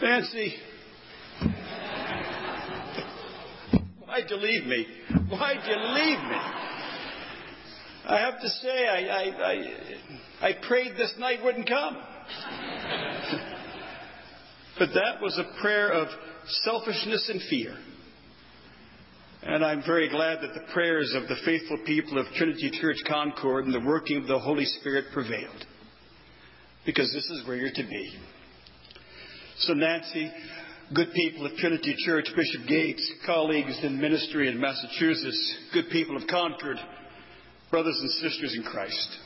Nancy, why'd you leave me? Why'd you leave me? I have to say, I, I, I, I prayed this night wouldn't come. but that was a prayer of selfishness and fear. And I'm very glad that the prayers of the faithful people of Trinity Church Concord and the working of the Holy Spirit prevailed. Because this is where you're to be. So, Nancy, good people of Trinity Church, Bishop Gates, colleagues in ministry in Massachusetts, good people of Concord, brothers and sisters in Christ.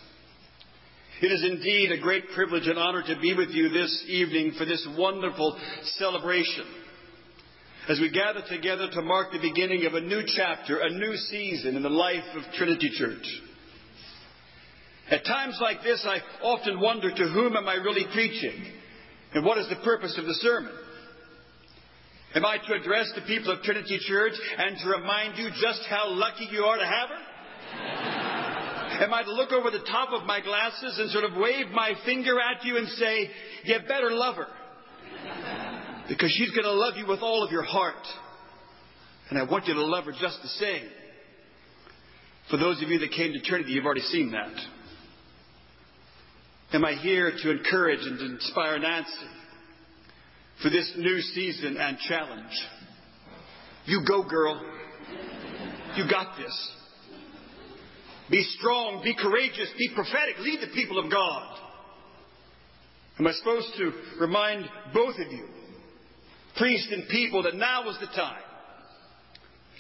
It is indeed a great privilege and honor to be with you this evening for this wonderful celebration as we gather together to mark the beginning of a new chapter, a new season in the life of Trinity Church. At times like this, I often wonder to whom am I really preaching and what is the purpose of the sermon? Am I to address the people of Trinity Church and to remind you just how lucky you are to have her? Am I to look over the top of my glasses and sort of wave my finger at you and say, you better love her? Because she's going to love you with all of your heart. And I want you to love her just the same. For those of you that came to Trinity, you've already seen that. Am I here to encourage and inspire Nancy for this new season and challenge? You go, girl. You got this. Be strong, be courageous, be prophetic, lead the people of God. Am I supposed to remind both of you priest and people that now is the time.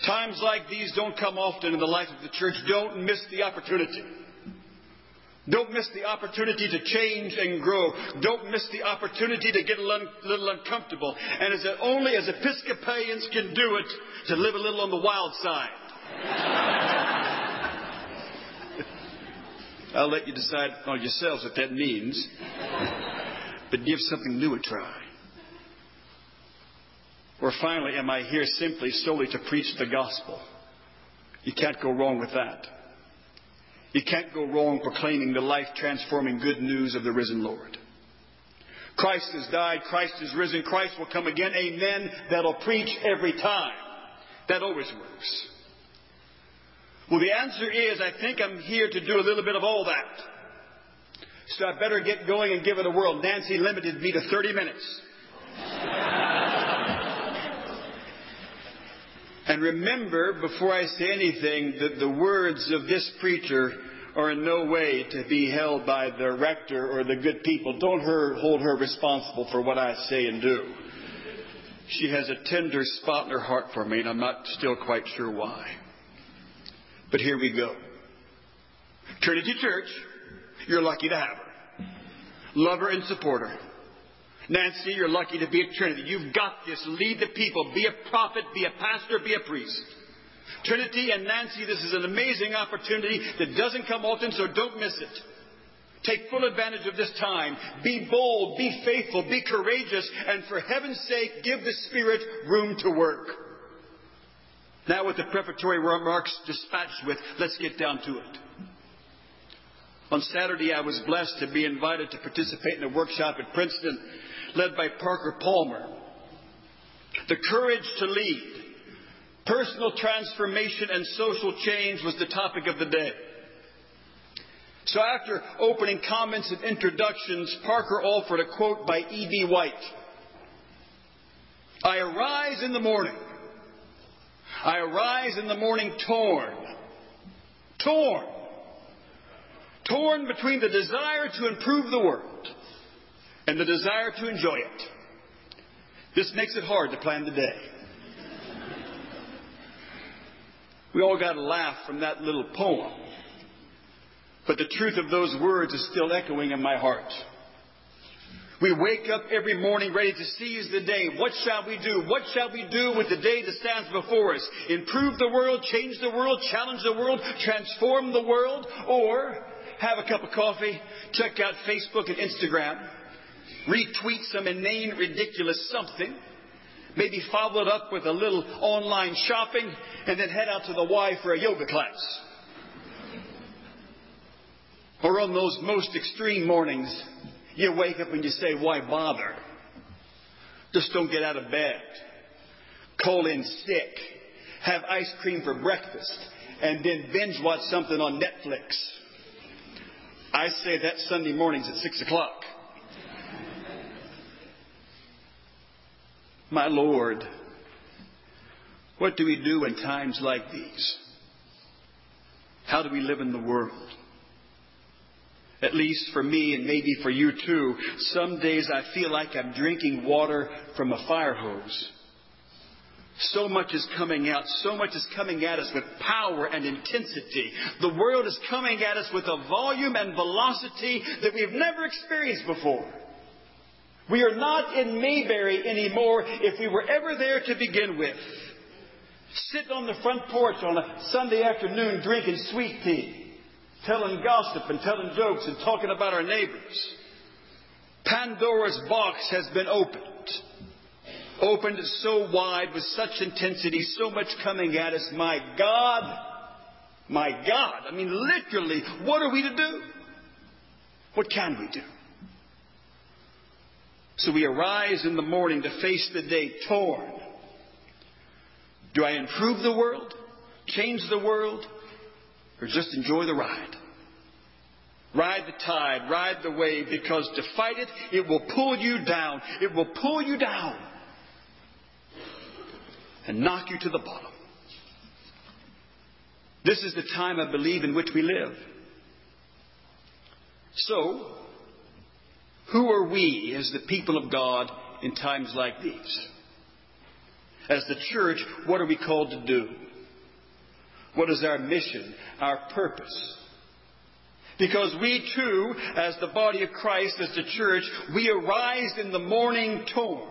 Times like these don't come often in the life of the church. Don't miss the opportunity. Don't miss the opportunity to change and grow. Don't miss the opportunity to get a little, uncomfortable. And as only as Episcopalians can do it, to live a little on the wild side. I'll let you decide on yourselves what that means. But give something new a try. Or finally, am I here simply solely to preach the gospel? You can't go wrong with that. You can't go wrong proclaiming the life transforming good news of the risen Lord. Christ has died, Christ is risen, Christ will come again. Amen. That'll preach every time. That always works. Well, the answer is I think I'm here to do a little bit of all that. So I better get going and give it a whirl. Nancy limited me to 30 minutes. And remember, before I say anything, that the words of this preacher are in no way to be held by the rector or the good people. Don't her, hold her responsible for what I say and do. She has a tender spot in her heart for me, and I'm not still quite sure why. But here we go. Trinity Church, you're lucky to have her. Love her and support her. Nancy, you're lucky to be at Trinity. You've got this. Lead the people. Be a prophet, be a pastor, be a priest. Trinity and Nancy, this is an amazing opportunity that doesn't come often, so don't miss it. Take full advantage of this time. Be bold, be faithful, be courageous, and for heaven's sake, give the Spirit room to work. Now, with the preparatory remarks dispatched with, let's get down to it. On Saturday, I was blessed to be invited to participate in a workshop at Princeton led by Parker Palmer. The courage to lead, personal transformation, and social change was the topic of the day. So after opening comments and introductions, Parker offered a quote by E.B. White. I arise in the morning. I arise in the morning torn. Torn. Torn between the desire to improve the world and the desire to enjoy it. This makes it hard to plan the day. We all got a laugh from that little poem. But the truth of those words is still echoing in my heart. We wake up every morning ready to seize the day. What shall we do? What shall we do with the day that stands before us? Improve the world, change the world, challenge the world, transform the world, or have a cup of coffee, check out Facebook and Instagram, retweet some inane, ridiculous something, maybe follow it up with a little online shopping, and then head out to the Y for a yoga class. Or on those most extreme mornings, you wake up and you say, why bother? Just don't get out of bed. Call in sick. Have ice cream for breakfast. And then binge watch something on Netflix. I say that Sunday mornings at 6 o'clock. My Lord, what do we do in times like these? How do we live in the world? At least for me and maybe for you too, some days I feel like I'm drinking water from a fire hose. So much is coming out. So much is coming at us with power and intensity. The world is coming at us with a volume and velocity that we've never experienced before. We are not in Mayberry anymore if we were ever there to begin with. Sitting on the front porch on a Sunday afternoon drinking sweet tea, telling gossip and telling jokes and talking about our neighbors. Pandora's box has been opened. Opened so wide with such intensity, so much coming at us. My God, my God. I mean, literally, what are we to do? What can we do? So we arise in the morning to face the day torn. Do I improve the world? Change the world? Or just enjoy the ride? Ride the tide, ride the wave, because to fight it, it will pull you down. It will pull you down and knock you to the bottom. This is the time, I believe, in which we live. So, who are we as the people of God in times like these? As the church, what are we called to do? What is our mission, our purpose? Because we too, as the body of Christ, as the church, we arise in the morning torn.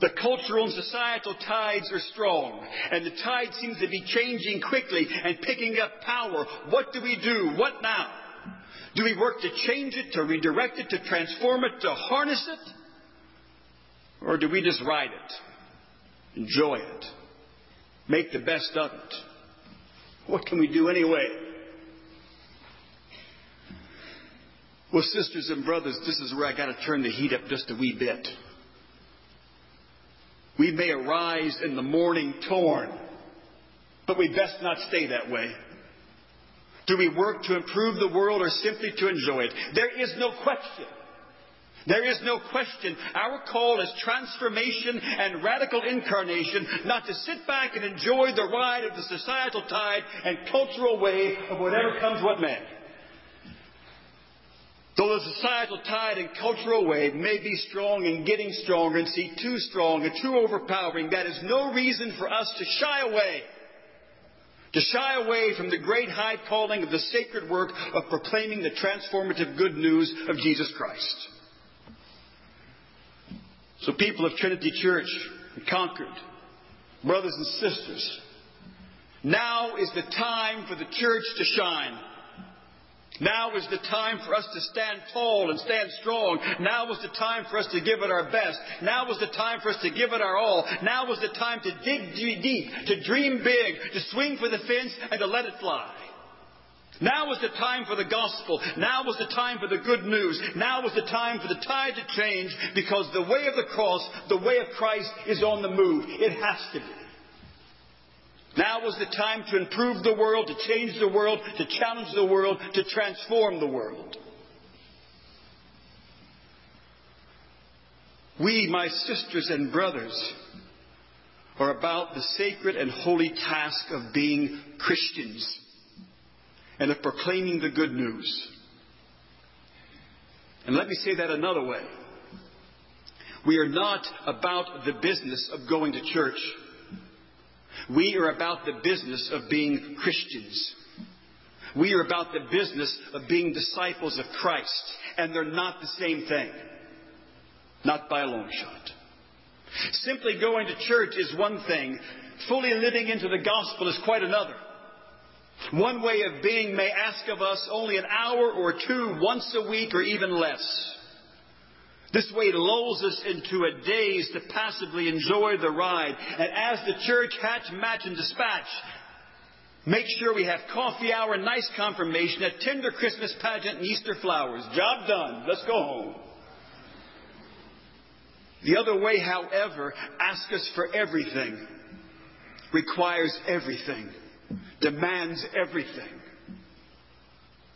The cultural and societal tides are strong, and the tide seems to be changing quickly and picking up power. What do we do? What now? Do we work to change it, to redirect it, to transform it, to harness it? Or do we just ride it, enjoy it, make the best of it? What can we do anyway? Well, sisters and brothers, this is where I got to turn the heat up just a wee bit. We may arise in the morning torn, but we best not stay that way. Do we work to improve the world or simply to enjoy it? There is no question. There is no question. Our call is transformation and radical incarnation, not to sit back and enjoy the ride of the societal tide and cultural wave of whatever comes what may. Though the societal tide and cultural wave may be strong and getting stronger and see too strong and too overpowering, that is no reason for us to shy away. To shy away from the great high calling of the sacred work of proclaiming the transformative good news of Jesus Christ. So, people of Trinity Church, Concord, brothers and sisters, now is the time for the church to shine. Now is the time for us to stand tall and stand strong. Now is the time for us to give it our best. Now is the time for us to give it our all. Now is the time to dig deep, to dream big, to swing for the fence, and to let it fly. Now is the time for the gospel. Now is the time for the good news. Now is the time for the tide to change because the way of the cross, the way of Christ is on the move. It has to be. Now was the time to improve the world, to change the world, to challenge the world, to transform the world. We, my sisters and brothers, are about the sacred and holy task of being Christians and of proclaiming the good news. And let me say that another way. We are not about the business of going to church. We are about the business of being Christians. We are about the business of being disciples of Christ. And they're not the same thing. Not by a long shot. Simply going to church is one thing. Fully living into the gospel is quite another. One way of being may ask of us only an hour or two once a week or even less. This way lulls us into a daze to passively enjoy the ride. And as the church hatch, match, and dispatch, make sure we have coffee hour, nice confirmation, a tender Christmas pageant, and Easter flowers. Job done. Let's go home. The other way, however, asks us for everything, requires everything, demands everything.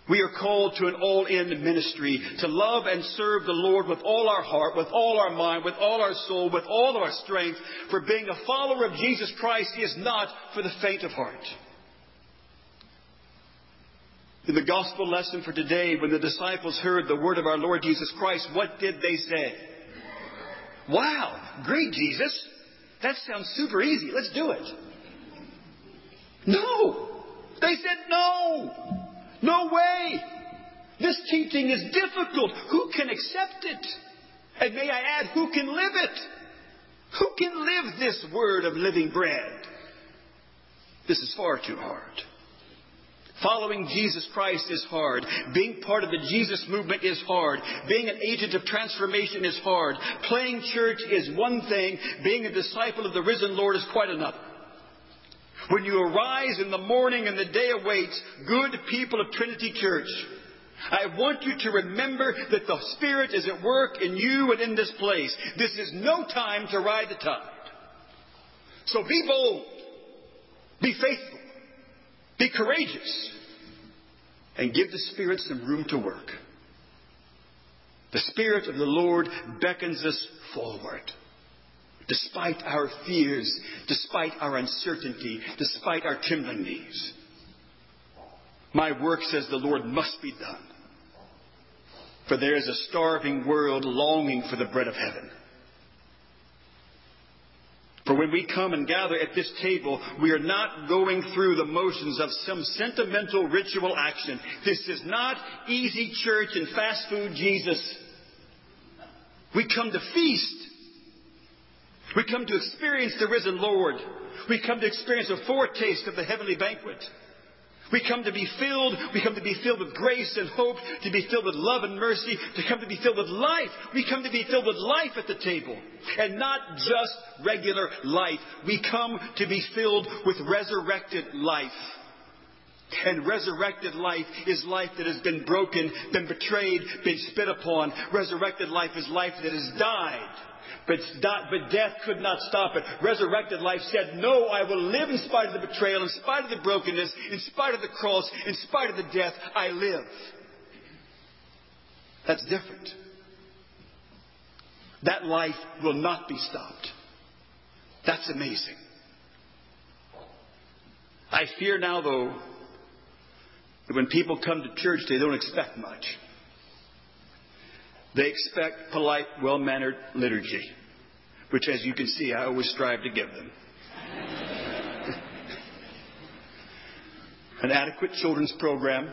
We are called to an all-in ministry to love and serve the Lord with all our heart, with all our mind, with all our soul, with all our strength. For being a follower of Jesus Christ is not for the faint of heart. In the gospel lesson for today, when the disciples heard the word of our Lord Jesus Christ, what did they say? Wow, great Jesus. That sounds super easy. Let's do it. No. They said no. No way! This teaching is difficult. Who can accept it? And may I add, who can live it? Who can live this word of living bread? This is far too hard. Following Jesus Christ is hard. Being part of the Jesus movement is hard. Being an agent of transformation is hard. Playing church is one thing. Being a disciple of the risen Lord is quite another. When you arise in the morning and the day awaits, good people of Trinity Church, I want you to remember that the Spirit is at work in you and in this place. This is no time to ride the tide. So be bold. Be faithful. Be courageous. And give the Spirit some room to work. The Spirit of the Lord beckons us forward despite our fears, despite our uncertainty, despite our trembling knees. My work, says the Lord, must be done. For there is a starving world longing for the bread of heaven. For when we come and gather at this table, we are not going through the motions of some sentimental ritual action. This is not easy church and fast food Jesus. We come to feast we come to experience the risen Lord. We come to experience a foretaste of the heavenly banquet. We come to be filled, we come to be filled with grace and hope, to be filled with love and mercy, to come to be filled with life. We come to be filled with life at the table. And not just regular life. We come to be filled with resurrected life. And resurrected life is life that has been broken, been betrayed, been spit upon. Resurrected life is life that has died but, but death could not stop it. Resurrected life said, No, I will live in spite of the betrayal, in spite of the brokenness, in spite of the cross, in spite of the death. I live. That's different. That life will not be stopped. That's amazing. I fear now, though, when people come to church, they don't expect much. They expect polite, well mannered liturgy, which, as you can see, I always strive to give them. An adequate children's program,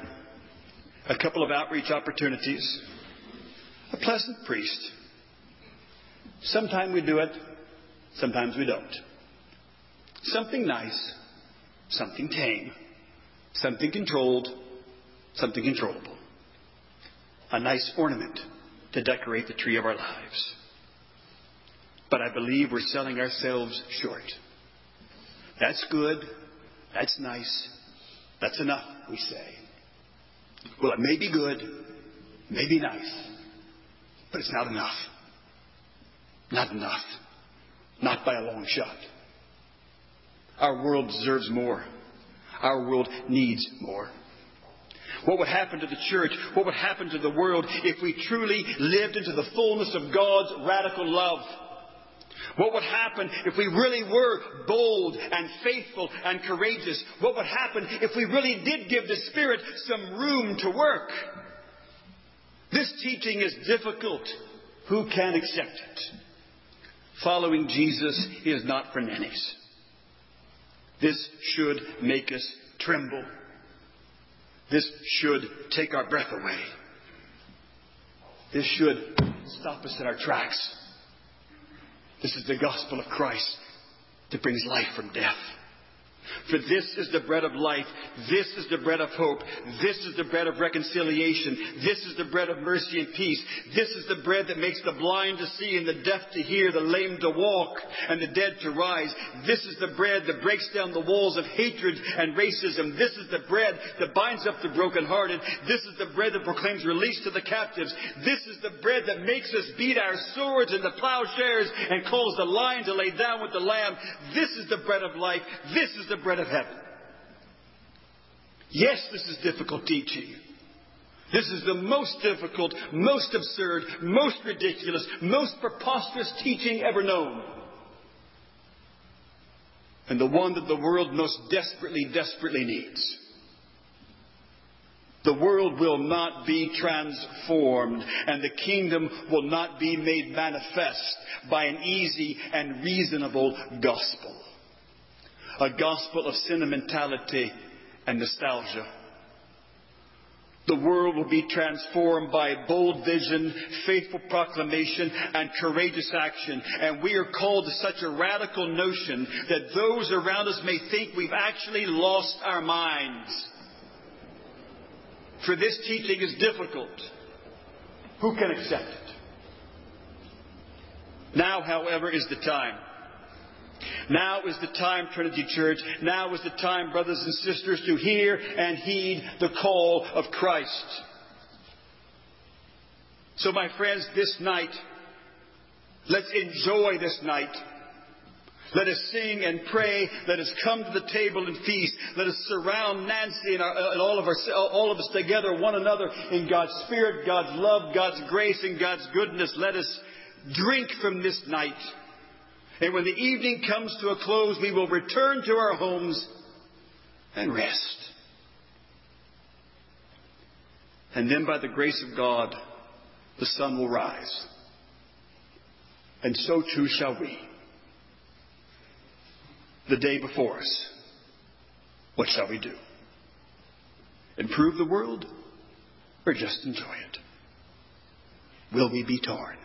a couple of outreach opportunities, a pleasant priest. Sometimes we do it, sometimes we don't. Something nice, something tame, something controlled, something controllable. A nice ornament to decorate the tree of our lives. But I believe we're selling ourselves short. That's good. That's nice. That's enough, we say. Well, it may be good, may be nice, but it's not enough. Not enough. Not by a long shot. Our world deserves more. Our world needs more. What would happen to the church? What would happen to the world if we truly lived into the fullness of God's radical love? What would happen if we really were bold and faithful and courageous? What would happen if we really did give the Spirit some room to work? This teaching is difficult. Who can accept it? Following Jesus is not for nannies. This should make us tremble. This should take our breath away. This should stop us in our tracks. This is the gospel of Christ that brings life from death. For this is the bread of life. This is the bread of hope. This is the bread of reconciliation. This is the bread of mercy and peace. This is the bread that makes the blind to see and the deaf to hear, the lame to walk and the dead to rise. This is the bread that breaks down the walls of hatred and racism. This is the bread that binds up the brokenhearted. This is the bread that proclaims release to the captives. This is the bread that makes us beat our swords into plowshares and calls the lion to lay down with the lamb. This is the bread of life. This is the bread of heaven. Yes, this is difficult teaching. This is the most difficult, most absurd, most ridiculous, most preposterous teaching ever known. And the one that the world most desperately, desperately needs. The world will not be transformed, and the kingdom will not be made manifest by an easy and reasonable gospel a gospel of sentimentality and nostalgia. The world will be transformed by bold vision, faithful proclamation, and courageous action. And we are called to such a radical notion that those around us may think we've actually lost our minds. For this teaching is difficult. Who can accept it? Now, however, is the time. Now is the time, Trinity Church. Now is the time, brothers and sisters, to hear and heed the call of Christ. So, my friends, this night, let's enjoy this night. Let us sing and pray. Let us come to the table and feast. Let us surround Nancy and, our, and all, of our, all of us together, one another, in God's Spirit, God's love, God's grace, and God's goodness. Let us drink from this night. And when the evening comes to a close, we will return to our homes and rest. And then, by the grace of God, the sun will rise. And so too shall we. The day before us, what shall we do? Improve the world or just enjoy it? Will we be torn?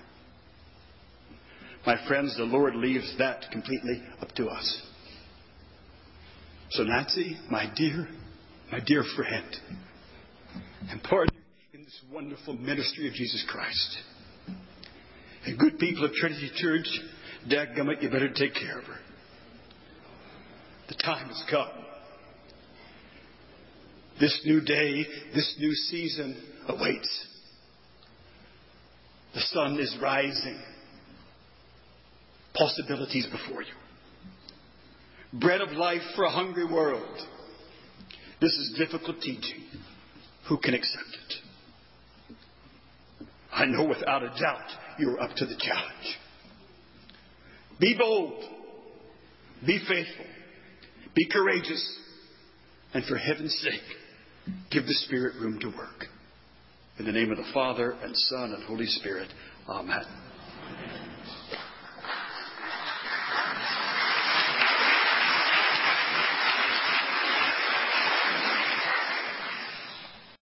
My friends, the Lord leaves that completely up to us. So, Nancy, my dear, my dear friend, and part in this wonderful ministry of Jesus Christ. And good people of Trinity Church, dadgummit, you better take care of her. The time has come. This new day, this new season awaits. The sun is rising possibilities before you. Bread of life for a hungry world. This is difficult teaching. Who can accept it? I know without a doubt you're up to the challenge. Be bold. Be faithful. Be courageous. And for heaven's sake, give the Spirit room to work. In the name of the Father, and Son, and Holy Spirit. Amen.